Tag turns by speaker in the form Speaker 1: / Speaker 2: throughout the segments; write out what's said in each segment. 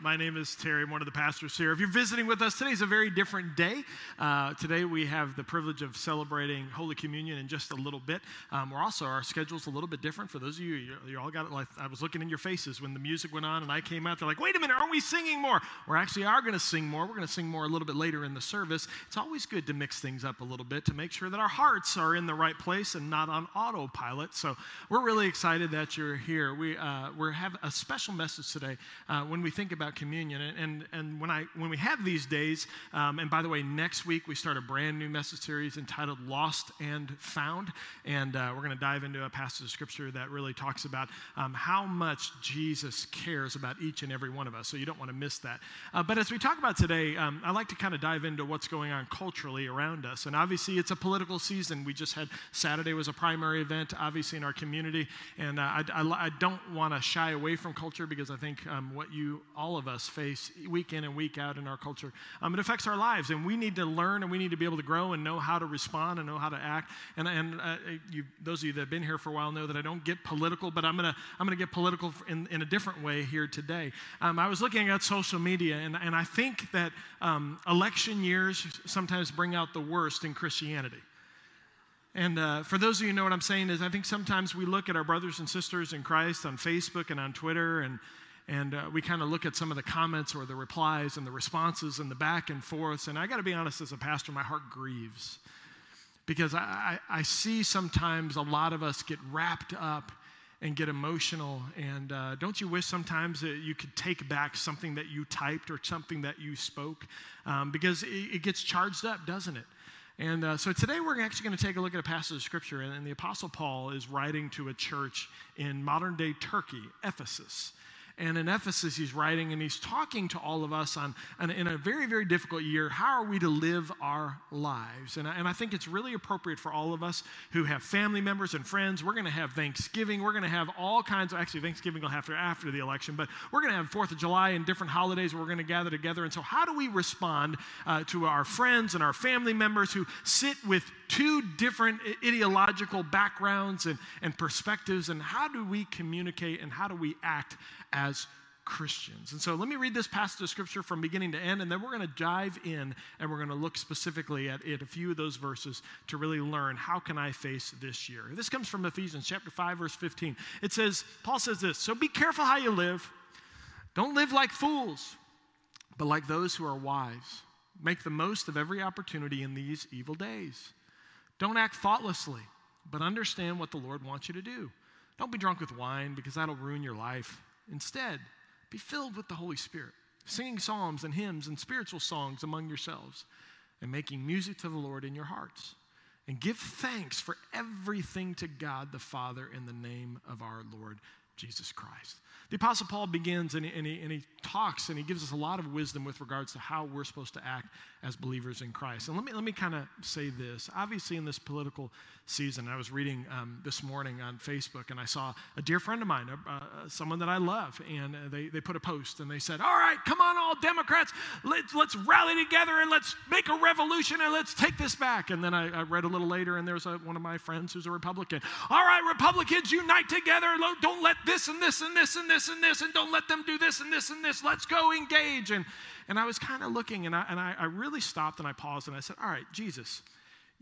Speaker 1: My name is Terry, I'm one of the pastors here. If you're visiting with us, today is a very different day. Uh, today we have the privilege of celebrating Holy Communion in just a little bit. Um, we're also, our schedule's a little bit different. For those of you, you, you all got it like, I was looking in your faces when the music went on and I came out, they're like, wait a minute, aren't we singing more? We actually are going to sing more. We're going to sing more a little bit later in the service. It's always good to mix things up a little bit to make sure that our hearts are in the right place and not on autopilot. So we're really excited that you're here. We, uh, we have a special message today uh, when we think about communion. And, and, and when, I, when we have these days, um, and by the way, next week we start a brand new message series entitled Lost and Found. And uh, we're going to dive into a passage of scripture that really talks about um, how much Jesus cares about each and every one of us. So you don't want to miss that. Uh, but as we talk about today, um, I like to kind of dive into what's going on culturally around us. And obviously, it's a political season. We just had Saturday was a primary event, obviously, in our community. And uh, I, I, I, don't want to shy away from culture because I think um, what you, all of us, face week in and week out in our culture, um, it affects our lives. And we need to learn and we need to be able to grow and know how to respond and know how to act. And, and uh, you, those of you that have been here for a while know that I don't get political, but I'm going to I'm gonna get political in, in a different way here today. Um, I was looking at social media, and, and I think that um, election years sometimes bring out the worst in Christianity. And uh, for those of you who know what I'm saying is, I think sometimes we look at our brothers and sisters in Christ on Facebook and on Twitter, and and uh, we kind of look at some of the comments or the replies and the responses and the back and forths. And I got to be honest, as a pastor, my heart grieves because I, I, I, see sometimes a lot of us get wrapped up and get emotional. And uh, don't you wish sometimes that you could take back something that you typed or something that you spoke? Um, because it, it, gets charged up, doesn't it? And uh, so today we're actually going to take a look at a passage of scripture. And, and the Apostle Paul is writing to a church in modern day Turkey, Ephesus. And in Ephesus, he's writing and he's talking to all of us on, on in a very, very difficult year. How are we to live our lives? And I, and I think it's really appropriate for all of us who have family members and friends. We're going to have Thanksgiving. We're going to have all kinds of, actually, Thanksgiving will have after the election, but we're going to have Fourth of July and different holidays where we're going to gather together. And so, how do we respond uh, to our friends and our family members who sit with two different ideological backgrounds and, and perspectives? And how do we communicate and how do we act as Christians. And so let me read this passage of scripture from beginning to end, and then we're going to dive in and we're going to look specifically at, a few of those verses to really learn how can I face this year. This comes from Ephesians chapter 5, verse 15. It says, Paul says this, so be careful how you live. Don't live like fools, but like those who are wise. Make the most of every opportunity in these evil days. Don't act thoughtlessly, but understand what the Lord wants you to do. Don't be drunk with wine because that'll ruin your life. Instead, be filled with the Holy Spirit, singing psalms and hymns and spiritual songs among yourselves, and making music to the Lord in your hearts. And give thanks for everything to God the Father in the name of our Lord Jesus Christ. The Apostle Paul begins and he, and, he, and he, talks and he gives us a lot of wisdom with regards to how we're supposed to act as believers in Christ. And let me, let me kind of say this. Obviously, in this political season, I was reading um, this morning on Facebook and I saw a dear friend of mine, uh, someone that I love, and uh, they, they put a post and they said, All right, come on, all Democrats, let's, let's rally together and let's make a revolution and let's take this back. And then I, I read a little later and there's a, one of my friends who's a Republican. All right, Republicans, unite together. Don't let this and this and this and this and this and don't let them do this and this and this. Let's go engage. And, and I was kind of looking and, I, and I, I really stopped and I paused and I said, All right, Jesus,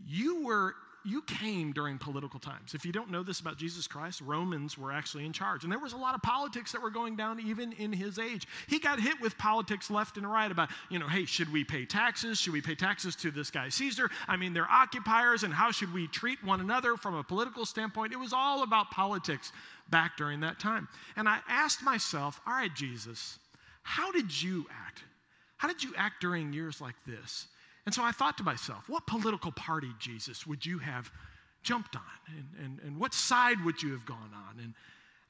Speaker 1: you were you came during political times. If you don't know this about Jesus Christ, Romans were actually in charge. And there was a lot of politics that were going down even in his age. He got hit with politics left and right about, you know, hey, should we pay taxes? Should we pay taxes to this guy Caesar? I mean, they're occupiers, and how should we treat one another from a political standpoint? It was all about politics back during that time. And I asked myself, all right, Jesus, how did you act? How did you act during years like this? And so I thought to myself, what political party, Jesus, would you have jumped on? And, and, and what side would you have gone on? And,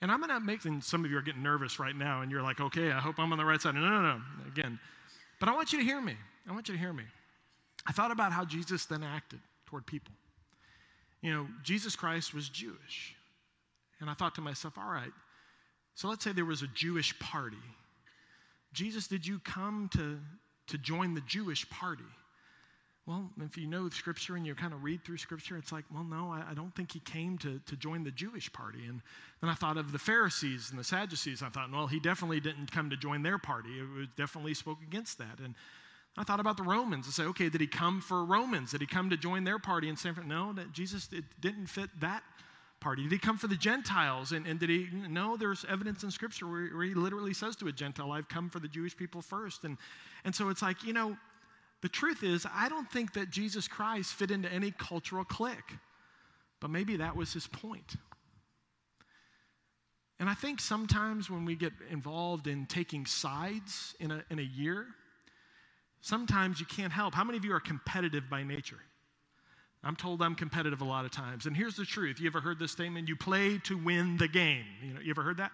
Speaker 1: and I'm going to make, and some of you are getting nervous right now, and you're like, okay, I hope I'm on the right side. No, no, no. Again, but I want you to hear me. I want you to hear me. I thought about how Jesus then acted toward people. You know, Jesus Christ was Jewish. And I thought to myself, all right, so let's say there was a Jewish party. Jesus, did you come to, to join the Jewish party? Well, if you know Scripture and you kind of read through Scripture, it's like, well, no, I, I, don't think he came to, to join the Jewish party. And then I thought of the Pharisees and the Sadducees. I thought, well, he definitely didn't come to join their party. It definitely spoke against that. And I thought about the Romans and say, okay, did he come for Romans? Did he come to join their party in San Francisco? No, that Jesus it didn't fit that party. Did he come for the Gentiles? And, and did he? No, there's evidence in Scripture where, where he literally says to a Gentile, I've come for the Jewish people first. And, and so it's like, you know, the truth is, I don't think that Jesus Christ fit into any cultural clique, but maybe that was his point. And I think sometimes when we get involved in taking sides in a, in a year, sometimes you can't help. How many of you are competitive by nature? I'm told I'm competitive a lot of times. And here's the truth. You ever heard this statement? You play to win the game. You know, you ever heard that?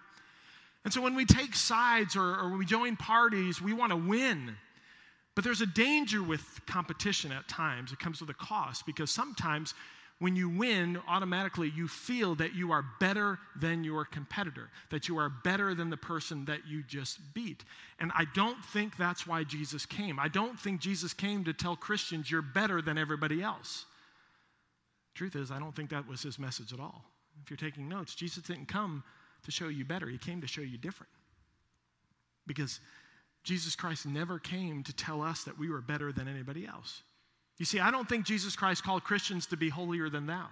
Speaker 1: And so when we take sides or, or we join parties, we want to win. But there's a danger with competition at times. It comes with a cost because sometimes when you win, automatically you feel that you are better than your competitor, that you are better than the person that you just beat. And I don't think that's why Jesus came. I don't think Jesus came to tell Christians you're better than everybody else. Truth is, I don't think that was his message at all. If you're taking notes, Jesus didn't come to show you better, he came to show you different. Because Jesus Christ never came to tell us that we were better than anybody else. You see, I don't think Jesus Christ called Christians to be holier than thou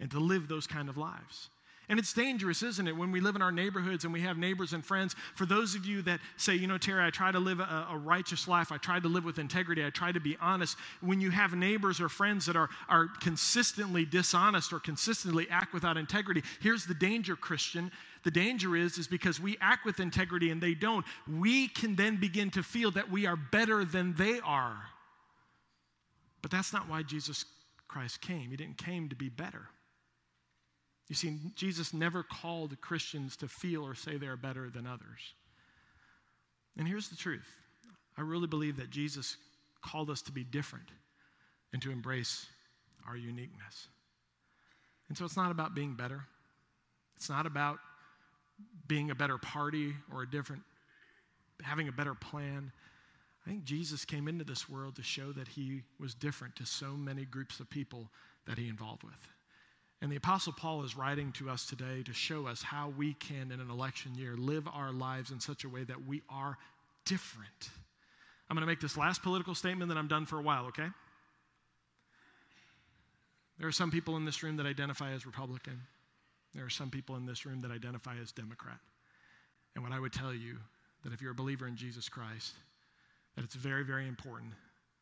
Speaker 1: and to live those kind of lives. And it's dangerous, isn't it, when we live in our neighborhoods and we have neighbors and friends. For those of you that say, you know, Terry, I try to live a, a, righteous life, I try to live with integrity, I try to be honest. When you have neighbors or friends that are, are consistently dishonest or consistently act without integrity, here's the danger, Christian. The danger is, is because we act with integrity and they don't, we can then begin to feel that we are better than they are. But that's not why Jesus Christ came. He didn't came to be better. You see, Jesus never called Christians to feel or say they're better than others. And here's the truth I really believe that Jesus called us to be different and to embrace our uniqueness. And so it's not about being better, it's not about being a better party or a different, having a better plan. I think Jesus came into this world to show that he was different to so many groups of people that he involved with. And the Apostle Paul is writing to us today to show us how we can, in an election year, live our lives in such a way that we are different. I'm going to make this last political statement, then I'm done for a while, okay? There are some people in this room that identify as Republican. There are some people in this room that identify as Democrat. And what I would tell you that if you're a believer in Jesus Christ, that it's very, very important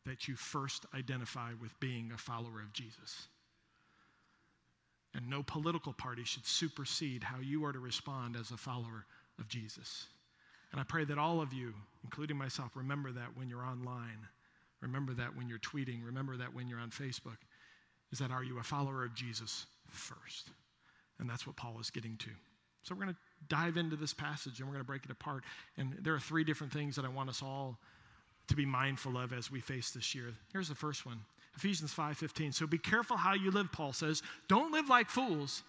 Speaker 1: that you first identify with being a follower of Jesus. And no political party should supersede how you are to respond as a follower of Jesus. And I pray that all of you, including myself, remember that when you're online. Remember that when you're tweeting. Remember that when you're on Facebook. Is that are you a follower of Jesus first? And that's what Paul is getting to. So we're going to dive into this passage and we're going to break it apart. And there are three different things that I want us all to be mindful of as we face this year. Here's the first one Ephesians 5:15. So be careful how you live, Paul says. Don't live like fools,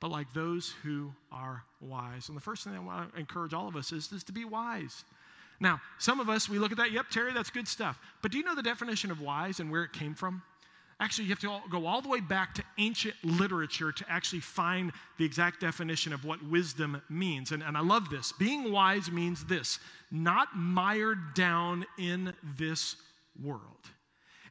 Speaker 1: but like those who are wise. And the first thing I want to encourage all of us is, is to be wise. Now, some of us, we look at that, yep, Terry, that's good stuff. But do you know the definition of wise and where it came from? Actually, you have to go all the way back to ancient literature to actually find the exact definition of what wisdom means. And, and I love this. Being wise means this not mired down in this world.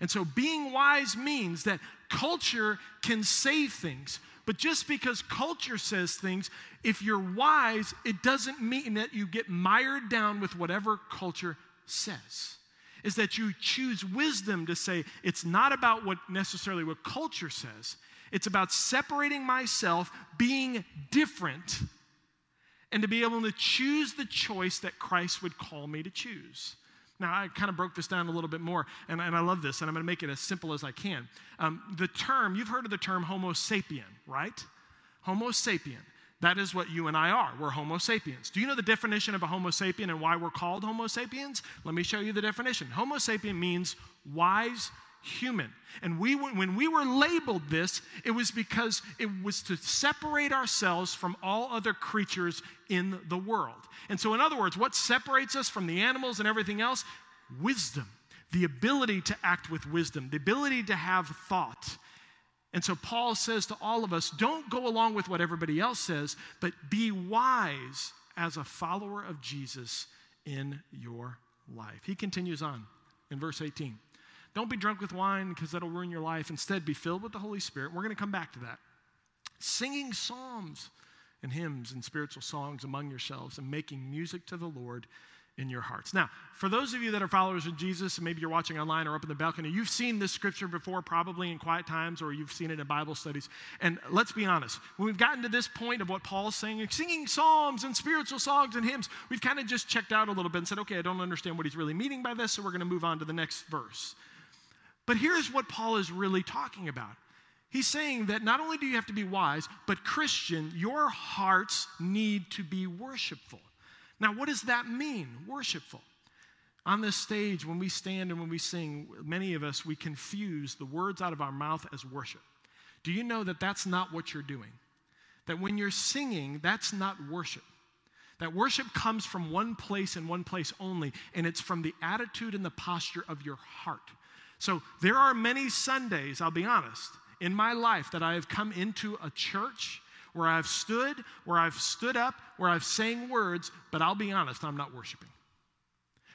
Speaker 1: And so being wise means that culture can say things. But just because culture says things, if you're wise, it doesn't mean that you get mired down with whatever culture says. Is that you choose wisdom to say it's not about what necessarily what culture says. It's about separating myself, being different, and to be able to choose the choice that Christ would call me to choose. Now, I kind of broke this down a little bit more, and, and I love this, and I'm going to make it as simple as I can. Um, the term, you've heard of the term Homo sapien, right? Homo sapien. That is what you and I are. We're Homo sapiens. Do you know the definition of a Homo sapien and why we're called Homo sapiens? Let me show you the definition. Homo sapien means wise, human. And we, when we were labeled this, it was because it was to separate ourselves from all other creatures in the world. And so, in other words, what separates us from the animals and everything else? Wisdom, the ability to act with wisdom, the ability to have thought. And so, Paul says to all of us don't go along with what everybody else says, but be wise as a follower of Jesus in your life. He continues on in verse 18. Don't be drunk with wine because that'll ruin your life. Instead, be filled with the Holy Spirit. We're going to come back to that. Singing psalms and hymns and spiritual songs among yourselves and making music to the Lord in your hearts. Now, for those of you that are followers of Jesus, and maybe you're watching online or up in the balcony, you've seen this scripture before, probably in quiet times, or you've seen it in Bible studies. And let's be honest, when we've gotten to this point of what Paul's saying, singing psalms and spiritual songs and hymns, we've kind of just checked out a little bit and said, okay, I don't understand what he's really meaning by this, so we're going to move on to the next verse. But here's what Paul is really talking about. He's saying that not only do you have to be wise, but Christian, your hearts need to be worshipful. Now, what does that mean, worshipful? On this stage, when we stand and when we sing, many of us, we confuse the words out of our mouth as worship. Do you know that that's not what you're doing? That when you're singing, that's not worship. That worship comes from one place and one place only, and it's from the attitude and the posture of your heart. So there are many Sundays, I'll be honest, in my life that I have come into a church where I've stood, where I've stood up, where I've sang words, but I'll be honest, I'm not worshiping.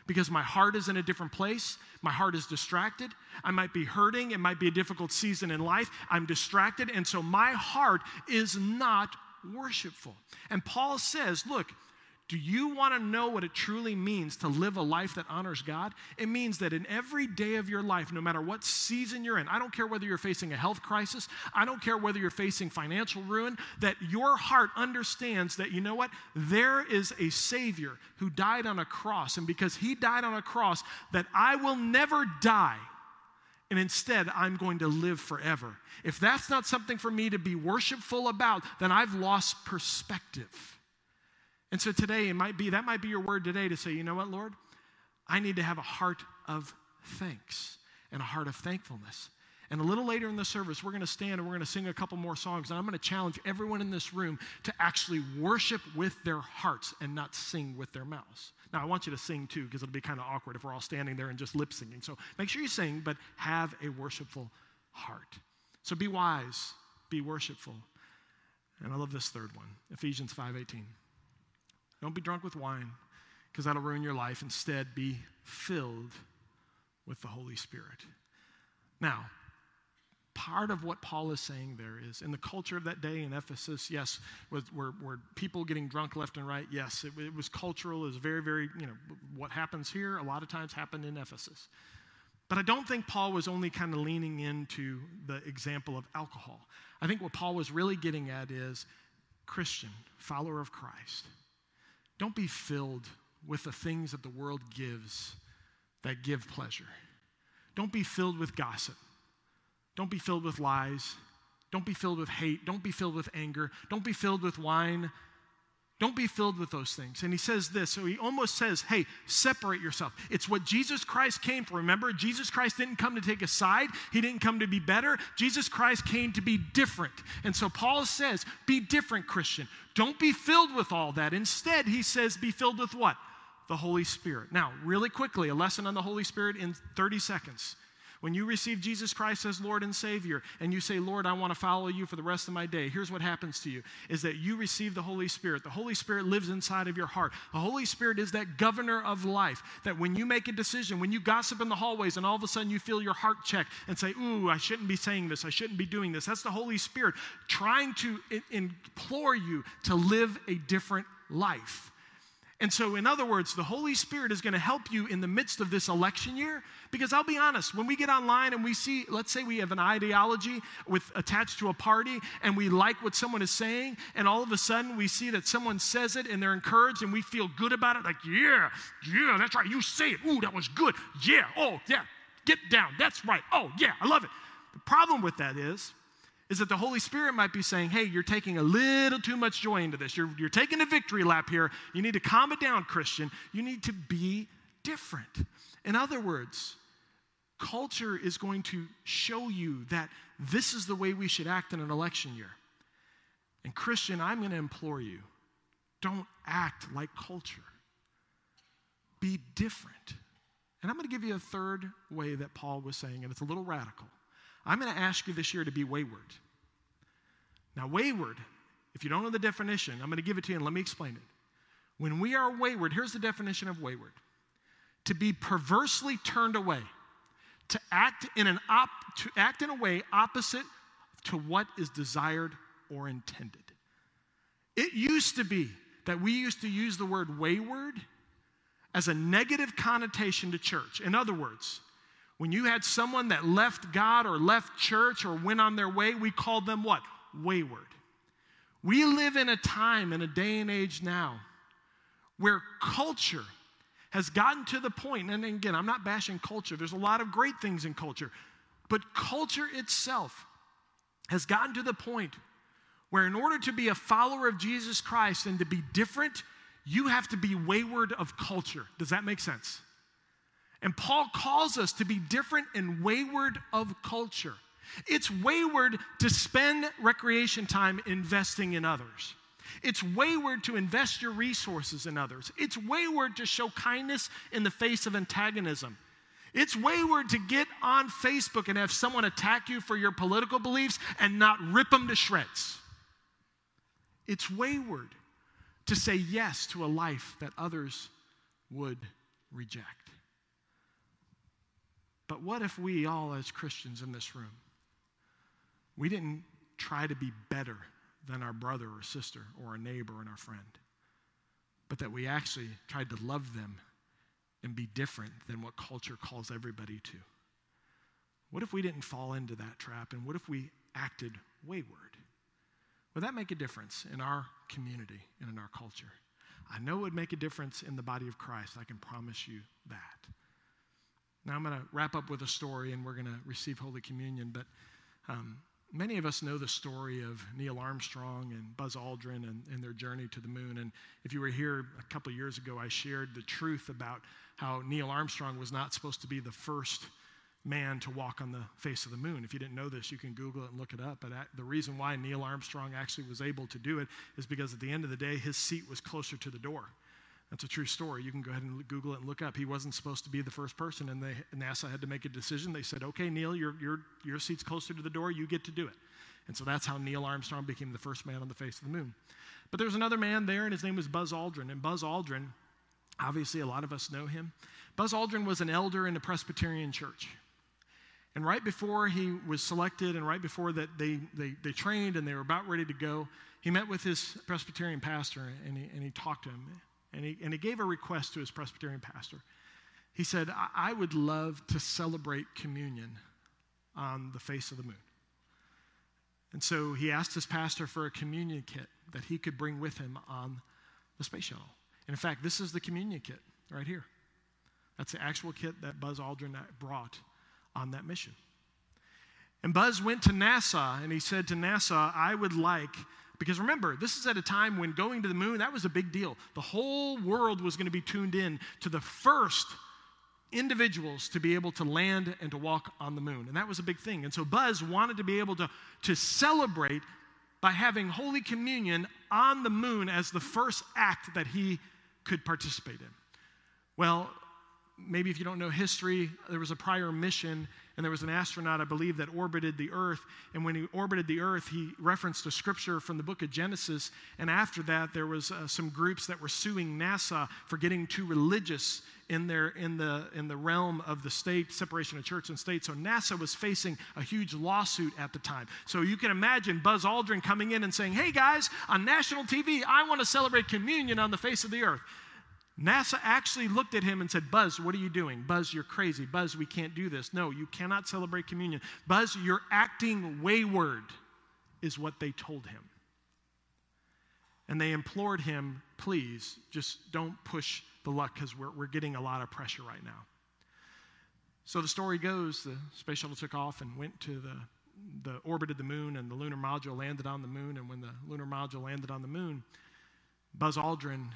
Speaker 1: Because my heart is in a different place. My heart is distracted. I might be hurting. It might be a difficult season in life. I'm distracted. And so my heart is not worshipful. And Paul says, look, do you want to know what it truly means to live a life that honors God? It means that in every day of your life, no matter what season you're in, I don't care whether you're facing a health crisis, I don't care whether you're facing financial ruin, that your heart understands that, you know what? There is a Savior who died on a cross. And because He died on a cross, that I will never die. And instead, I'm going to live forever. If that's not something for me to be worshipful about, then I've lost perspective. And so today, it might be that might be your word today to say, you know what, Lord? I need to have a heart of thanks and a heart of thankfulness. And a little later in the service, we're going to stand and we're going to sing a couple more songs. And I'm going to challenge everyone in this room to actually worship with their hearts and not sing with their mouths. Now, I want you to sing too, because it'll be kind of awkward if we're all standing there and just lip singing. So make sure you sing, but have a worshipful heart. So be wise, be worshipful. And I love this third one Ephesians 5 18. Don't be drunk with wine, because that'll ruin your life. Instead, be filled with the Holy Spirit. Now, part of what Paul is saying there is in the culture of that day in Ephesus, yes, was, were, were people getting drunk left and right? Yes, it, it was cultural. It was very, very, you know, what happens here a lot of times happened in Ephesus. But I don't think Paul was only kind of leaning into the example of alcohol. I think what Paul was really getting at is Christian, follower of Christ. Don't be filled with the things that the world gives that give pleasure. Don't be filled with gossip. Don't be filled with lies. Don't be filled with hate. Don't be filled with anger. Don't be filled with wine. Don't be filled with those things. And he says this, so he almost says, hey, separate yourself. It's what Jesus Christ came for. Remember, Jesus Christ didn't come to take a side, he didn't come to be better. Jesus Christ came to be different. And so Paul says, be different, Christian. Don't be filled with all that. Instead, he says, be filled with what? The Holy Spirit. Now, really quickly, a lesson on the Holy Spirit in 30 seconds. When you receive Jesus Christ as Lord and Savior and you say, Lord, I want to follow you for the rest of my day, here's what happens to you is that you receive the Holy Spirit. The Holy Spirit lives inside of your heart. The Holy Spirit is that governor of life that when you make a decision, when you gossip in the hallways and all of a sudden you feel your heart check and say, Ooh, I shouldn't be saying this, I shouldn't be doing this, that's the Holy Spirit trying to implore you to live a different life. And so, in other words, the Holy Spirit is going to help you in the midst of this election year. Because I'll be honest, when we get online and we see, let's say we have an ideology with attached to a party and we like what someone is saying, and all of a sudden we see that someone says it and they're encouraged and we feel good about it, like, yeah, yeah, that's right, you say it. Ooh, that was good. Yeah, oh, yeah, get down. That's right. Oh, yeah, I love it. The problem with that is, is that the Holy Spirit might be saying, hey, you're taking a little too much joy into this. You're, you're taking a victory lap here. You need to calm it down, Christian. You need to be different. In other words, Culture is going to show you that this is the way we should act in an election year. And, Christian, I'm going to implore you don't act like culture, be different. And I'm going to give you a third way that Paul was saying, and it's a little radical. I'm going to ask you this year to be wayward. Now, wayward, if you don't know the definition, I'm going to give it to you and let me explain it. When we are wayward, here's the definition of wayward to be perversely turned away, to act in, an op- to act in a way opposite to what is desired or intended. It used to be that we used to use the word wayward as a negative connotation to church. In other words, when you had someone that left God or left church or went on their way, we called them what? Wayward. We live in a time, in a day and age now, where culture has gotten to the point, and again, I'm not bashing culture, there's a lot of great things in culture, but culture itself has gotten to the point where, in order to be a follower of Jesus Christ and to be different, you have to be wayward of culture. Does that make sense? And Paul calls us to be different and wayward of culture. It's wayward to spend recreation time investing in others. It's wayward to invest your resources in others. It's wayward to show kindness in the face of antagonism. It's wayward to get on Facebook and have someone attack you for your political beliefs and not rip them to shreds. It's wayward to say yes to a life that others would reject. But what if we all, as Christians in this room, we didn't try to be better than our brother or sister or our neighbor and our friend, but that we actually tried to love them and be different than what culture calls everybody to? What if we didn't fall into that trap? And what if we acted wayward? Would that make a difference in our community and in our culture? I know it would make a difference in the body of Christ. I can promise you that. Now I'm going to wrap up with a story and we're going to receive Holy Communion. But um, many of us know the story of Neil Armstrong and Buzz Aldrin and, and their journey to the moon. And if you were here a couple years ago, I shared the truth about how Neil Armstrong was not supposed to be the first man to walk on the face of the moon. If you didn't know this, you can Google it and look it up. But the reason why Neil Armstrong actually was able to do it is because at the end of the day, his seat was closer to the door. That's a true story. You can go ahead and Google it and look up. He wasn't supposed to be the first person, and they, NASA had to make a decision. They said, okay, Neil, your, your, your seat's closer to the door. You get to do it. And so that's how Neil Armstrong became the first man on the face of the moon. But there was another man there, and his name was Buzz Aldrin. And Buzz Aldrin, obviously, a lot of us know him. Buzz Aldrin was an elder in the Presbyterian church. And right before he was selected and right before that they, they, they trained and they were about ready to go, he met with his Presbyterian pastor and he, and he talked to him. And he, and he gave a request to his Presbyterian pastor. He said, I, I would love to celebrate communion on the face of the moon. And so he asked his pastor for a communion kit that he could bring with him on the space shuttle. And in fact, this is the communion kit right here. That's the actual kit that Buzz Aldrin brought on that mission. And Buzz went to NASA and he said to NASA, I would like, because remember, this is at a time when going to the moon, that was a big deal. The whole world was going to be tuned in to the first individuals to be able to land and to walk on the moon. And that was a big thing. And so Buzz wanted to be able to, to celebrate by having Holy Communion on the moon as the first act that he could participate in. Well, maybe if you don't know history, there was a prior mission, and there was an astronaut, I believe, that orbited the Earth. And when he orbited the Earth, he referenced a scripture from the book of Genesis. And after that, there was uh, some groups that were suing NASA for getting too religious in their in the in the realm of the state separation of church and state. So NASA was facing a huge lawsuit at the time. So you can imagine Buzz Aldrin coming in and saying, "Hey guys, on national TV, I want to celebrate communion on the face of the earth." NASA actually looked at him and said, Buzz, what are you doing? Buzz, you're crazy. Buzz, we can't do this. No, you cannot celebrate communion. Buzz, you're acting wayward, is what they told him. And they implored him, please, just don't push the luck because we're, we're getting a lot of pressure right now. So the story goes the space shuttle took off and went to the, the orbited the moon, and the lunar module landed on the moon. And when the lunar module landed on the moon, Buzz Aldrin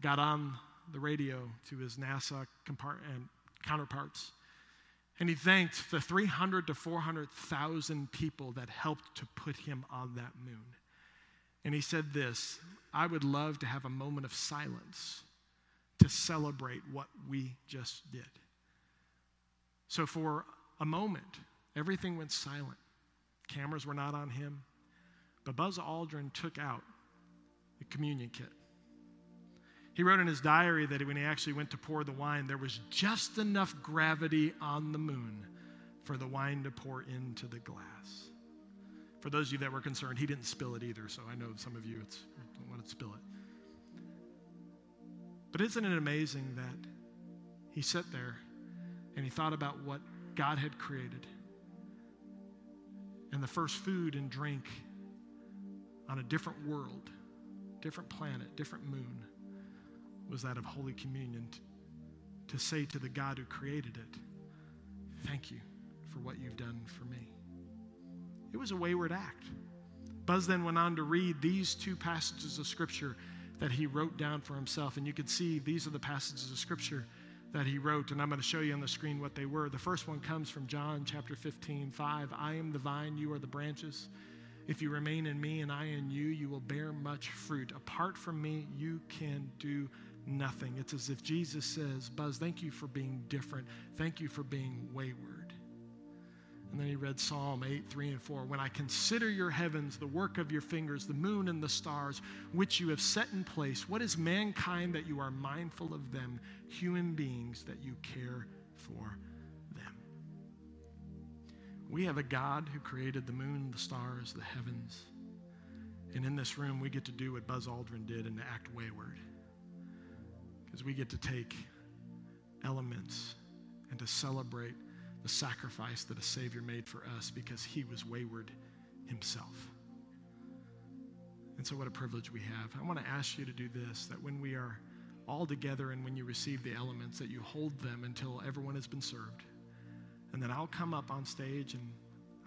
Speaker 1: got on the radio to his NASA compart- and uh, counterparts. And he thanked the 300 to 400,000 people that helped to put him on that moon. And he said this I would love to have a moment of silence to celebrate what we just did. So, for a moment, everything went silent. Cameras were not on him. But Buzz Aldrin took out the communion kit. He wrote in his diary that when he actually went to pour the wine, there was just enough gravity on the moon for the wine to pour into the glass. For those of you that were concerned, he didn't spill it either, so I know some of you it's, don't want to spill it. But isn't it amazing that he sat there and he thought about what God had created? And the first food and drink on a different world, different planet, different moon was that of Holy Communion to, say to the God who created it, Thank you for what you've done for me. It was a wayward act. Buzz then went on to read these two passages of Scripture that he wrote down for himself. And you can see these are the passages of Scripture that he wrote. And I'm going to show you on the screen what they were. The first one comes from John chapter 15, 5. I am the vine, you are the branches. If you remain in me and I in you, you will bear much fruit. Apart from me, you can do nothing. It's as if Jesus says, Buzz, thank you for being different. Thank you for being wayward. And then he read Psalm 8, 3 and 4. When I consider your heavens, the work of your fingers, the moon and the stars, which you have set in place, what is mankind that you are mindful of them, human beings that you care for them? We have a God who created the moon, the stars, the heavens. And in this room, we get to do what Buzz Aldrin did and to act wayward is we get to take elements and to celebrate the sacrifice that a Savior made for us because he was wayward himself. And so, what a privilege we have. I want to ask you to do this that when we are all together and when you receive the elements, that you hold them until everyone has been served. And then I'll come up on stage and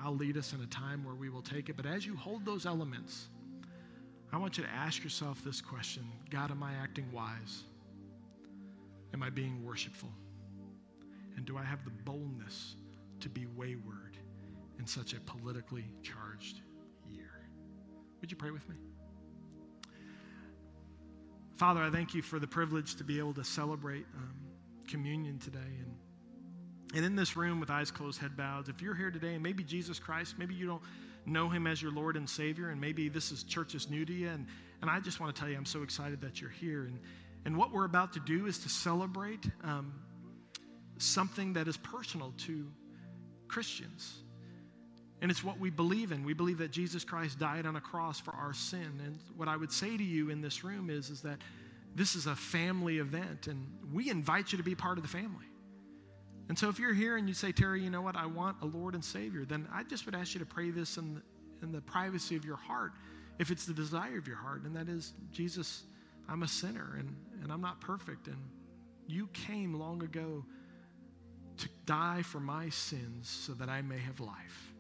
Speaker 1: I'll lead us in a time where we will take it. But as you hold those elements, I want you to ask yourself this question God, am I acting wise? Am I being worshipful? And do I have the boldness to be wayward in such a politically charged year? Would you pray with me? Father, I thank you for the privilege to be able to celebrate um, communion today. And, and in this room with eyes closed, head bowed, if you're here today and maybe Jesus Christ, maybe you don't know him as your Lord and Savior, and maybe this is church is new to you, and, and I just want to tell you I'm so excited that you're here. And, and what we're about to do is to celebrate um, something that is personal to Christians. And it's what we believe in. We believe that Jesus Christ died on a cross for our sin. And what I would say to you in this room is, is that this is a family event, and we invite you to be part of the family. And so if you're here and you say, Terry, you know what, I want a Lord and Savior, then I just would ask you to pray this in the, in the privacy of your heart, if it's the desire of your heart, and that is, Jesus, I'm a sinner and, and I'm not perfect. And you came long ago to die for my sins so that I may have life.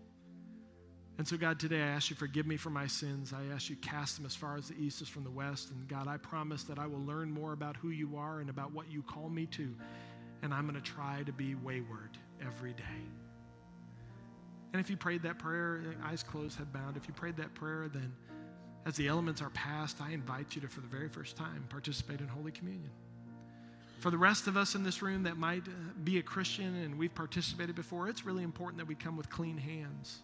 Speaker 1: And so, God, today I ask you forgive me for my sins. I ask you cast them as far as the east is from the west. And God, I promise that I will learn more about who you are and about what you call me to. And I'm going to try to be wayward every day. And if you prayed that prayer, eyes closed, head bound, if you prayed that prayer, then as the elements are passed, I invite you to, for the very first time, participate in Holy Communion. For the rest of us in this room that might uh, be a Christian and we've participated before, it's really important that we come with clean hands.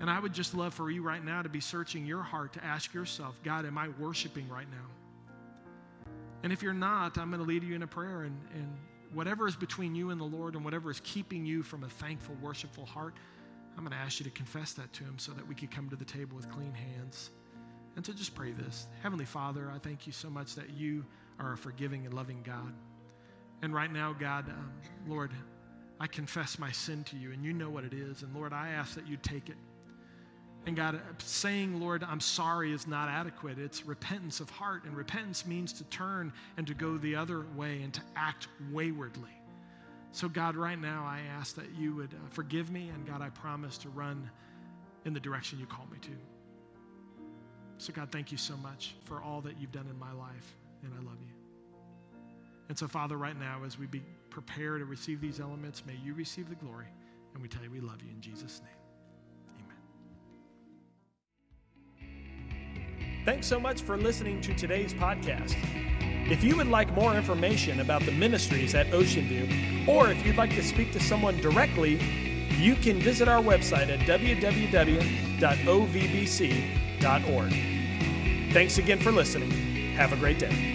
Speaker 1: And I would just love for you right now to be searching your heart to ask yourself, God, am I worshiping right now? And if you're not, I'm going to lead you in a prayer. And, and whatever is between you and the Lord and whatever is keeping you from a thankful, worshipful heart, I'm going to ask you to confess that to Him so that we could come to the table with clean hands. And so just pray this Heavenly Father, I thank you so much that you are a forgiving and loving God. And right now, God, um, Lord, I confess my sin to you, and you know what it is. And Lord, I ask that you take it. And God, saying, Lord, I'm sorry is not adequate. It's repentance of heart. And repentance means to turn and to go the other way and to act waywardly. So, God, right now, I ask that you would uh, forgive me, and God, I promise to run in the direction you call me to. So, God, thank you so much for all that you've done in my life, and I love you. And so, Father, right now, as we be prepare to receive these elements, may you receive the glory. And we tell you we love you in Jesus' name. Amen. Thanks so much for listening to today's podcast. If you would like more information about the ministries at Ocean View, or if you'd like to speak to someone directly, you can visit our website at www.ovbc.org. Thanks again for listening. Have a great day.